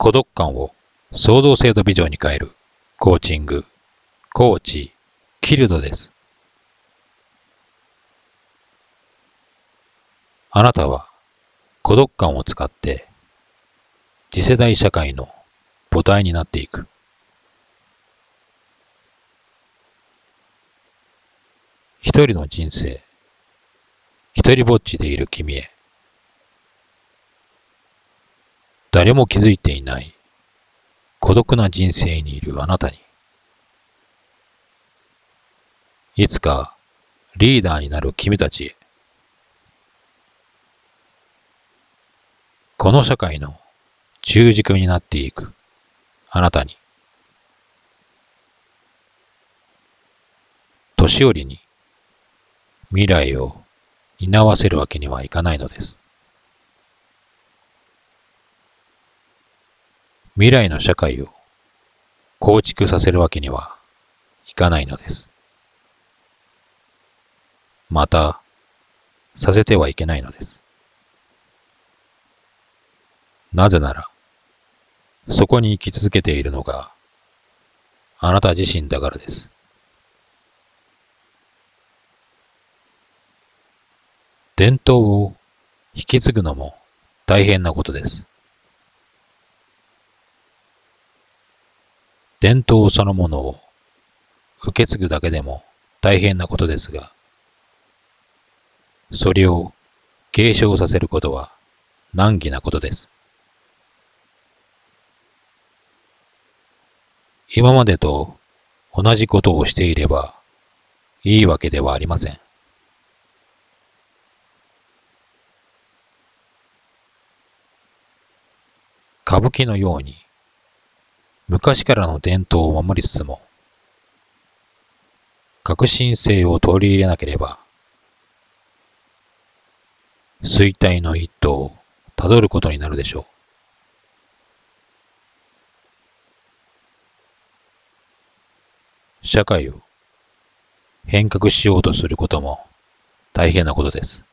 孤独感を創造性とビジョンに変えるコーチング、コーチ、キルドです。あなたは孤独感を使って次世代社会の母体になっていく。一人の人生、一人ぼっちでいる君へ。誰も気づいていない。孤独な人生にいるあなたに、いつかリーダーになる君たちへ、この社会の中軸になっていくあなたに、年寄りに未来を担わせるわけにはいかないのです。未来の社会を構築させるわけにはいかないのです。また、させてはいけないのです。なぜなら、そこに生き続けているのが、あなた自身だからです。伝統を引き継ぐのも大変なことです。伝統そのものを受け継ぐだけでも大変なことですが、それを継承させることは難儀なことです。今までと同じことをしていればいいわけではありません。歌舞伎のように昔からの伝統を守りつつも、革新性を取り入れなければ、衰退の一途をたどることになるでしょう。社会を変革しようとすることも大変なことです。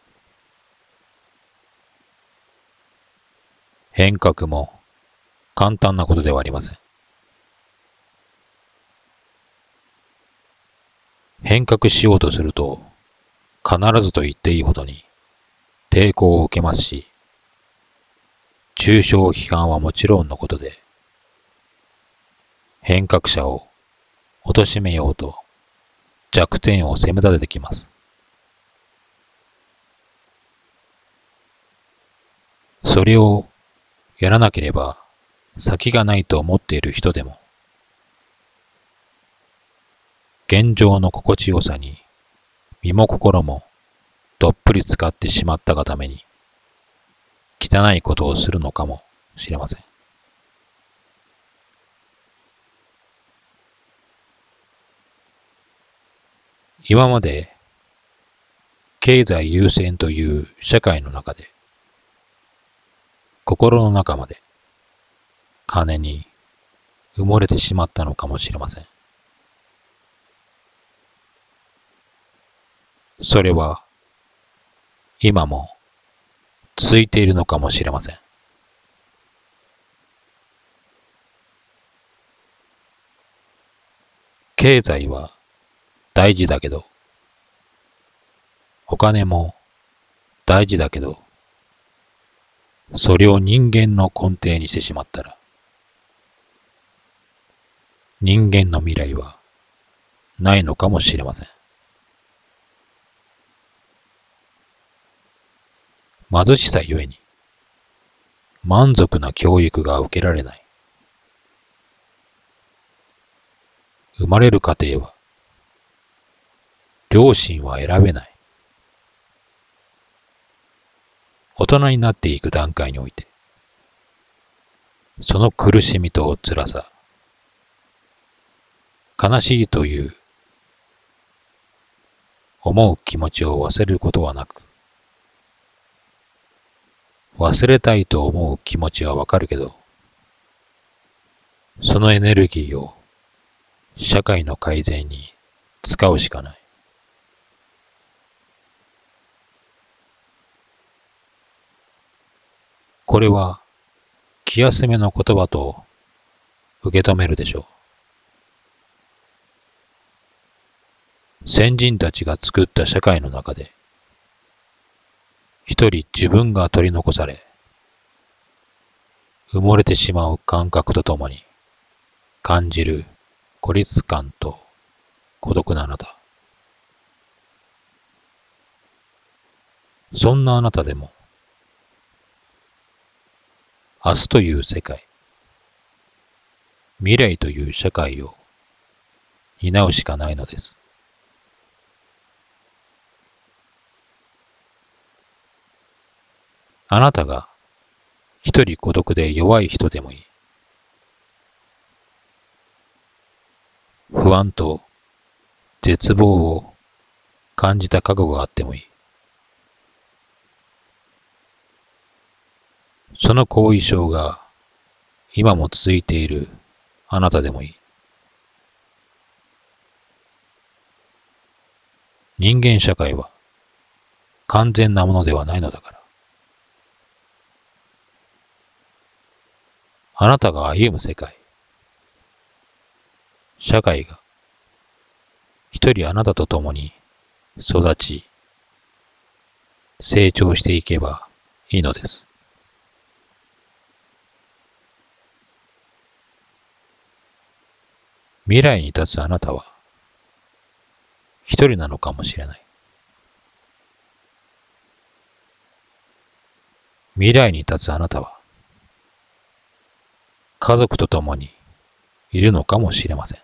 変革も簡単なことではありません。変革しようとすると、必ずと言っていいほどに抵抗を受けますし、中傷批判はもちろんのことで、変革者を貶めようと弱点を責め立ててきます。それをやらなければ先がないと思っている人でも、現状の心地よさに身も心もどっぷり使ってしまったがために汚いことをするのかもしれません。今まで経済優先という社会の中で心の中まで金に埋もれてしまったのかもしれません。それは今も続いているのかもしれません。経済は大事だけど、お金も大事だけど、それを人間の根底にしてしまったら、人間の未来はないのかもしれません。貧しさゆえに、満足な教育が受けられない。生まれる家庭は、両親は選べない。大人になっていく段階において、その苦しみと辛さ、悲しいという思う気持ちを忘れることはなく、忘れたいと思う気持ちはわかるけど、そのエネルギーを社会の改善に使うしかない。これは気休めの言葉と受け止めるでしょう。先人たちが作った社会の中で、一人自分が取り残され、埋もれてしまう感覚とともに感じる孤立感と孤独なあなた。そんなあなたでも、明日という世界、未来という社会を担うしかないのです。あなたが一人孤独で弱い人でもいい。不安と絶望を感じた覚悟があってもいい。その後遺症が今も続いているあなたでもいい。人間社会は完全なものではないのだから。あなたが歩む世界、社会が一人あなたと共に育ち、成長していけばいいのです。未来に立つあなたは一人なのかもしれない。未来に立つあなたは家族と共にいるのかもしれません。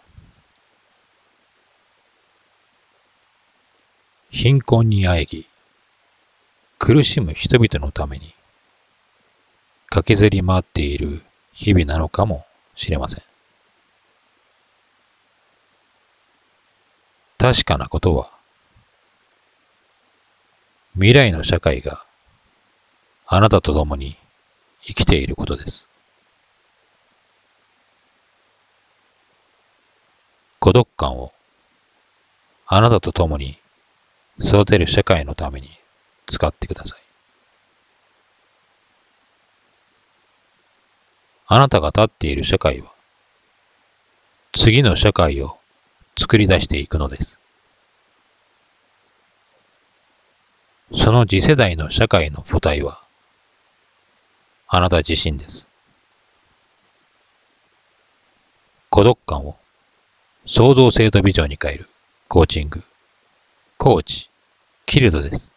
貧困にあえぎ、苦しむ人々のために駆けずり回っている日々なのかもしれません。確かなことは、未来の社会があなたと共に生きていることです。孤独感をあなたと共に育てる社会のために使ってください。あなたが立っている社会は次の社会を作り出していくのです。その次世代の社会の母体はあなた自身です。孤独感を創造性とビジョンに変えるコーチング、コーチ、キルドです。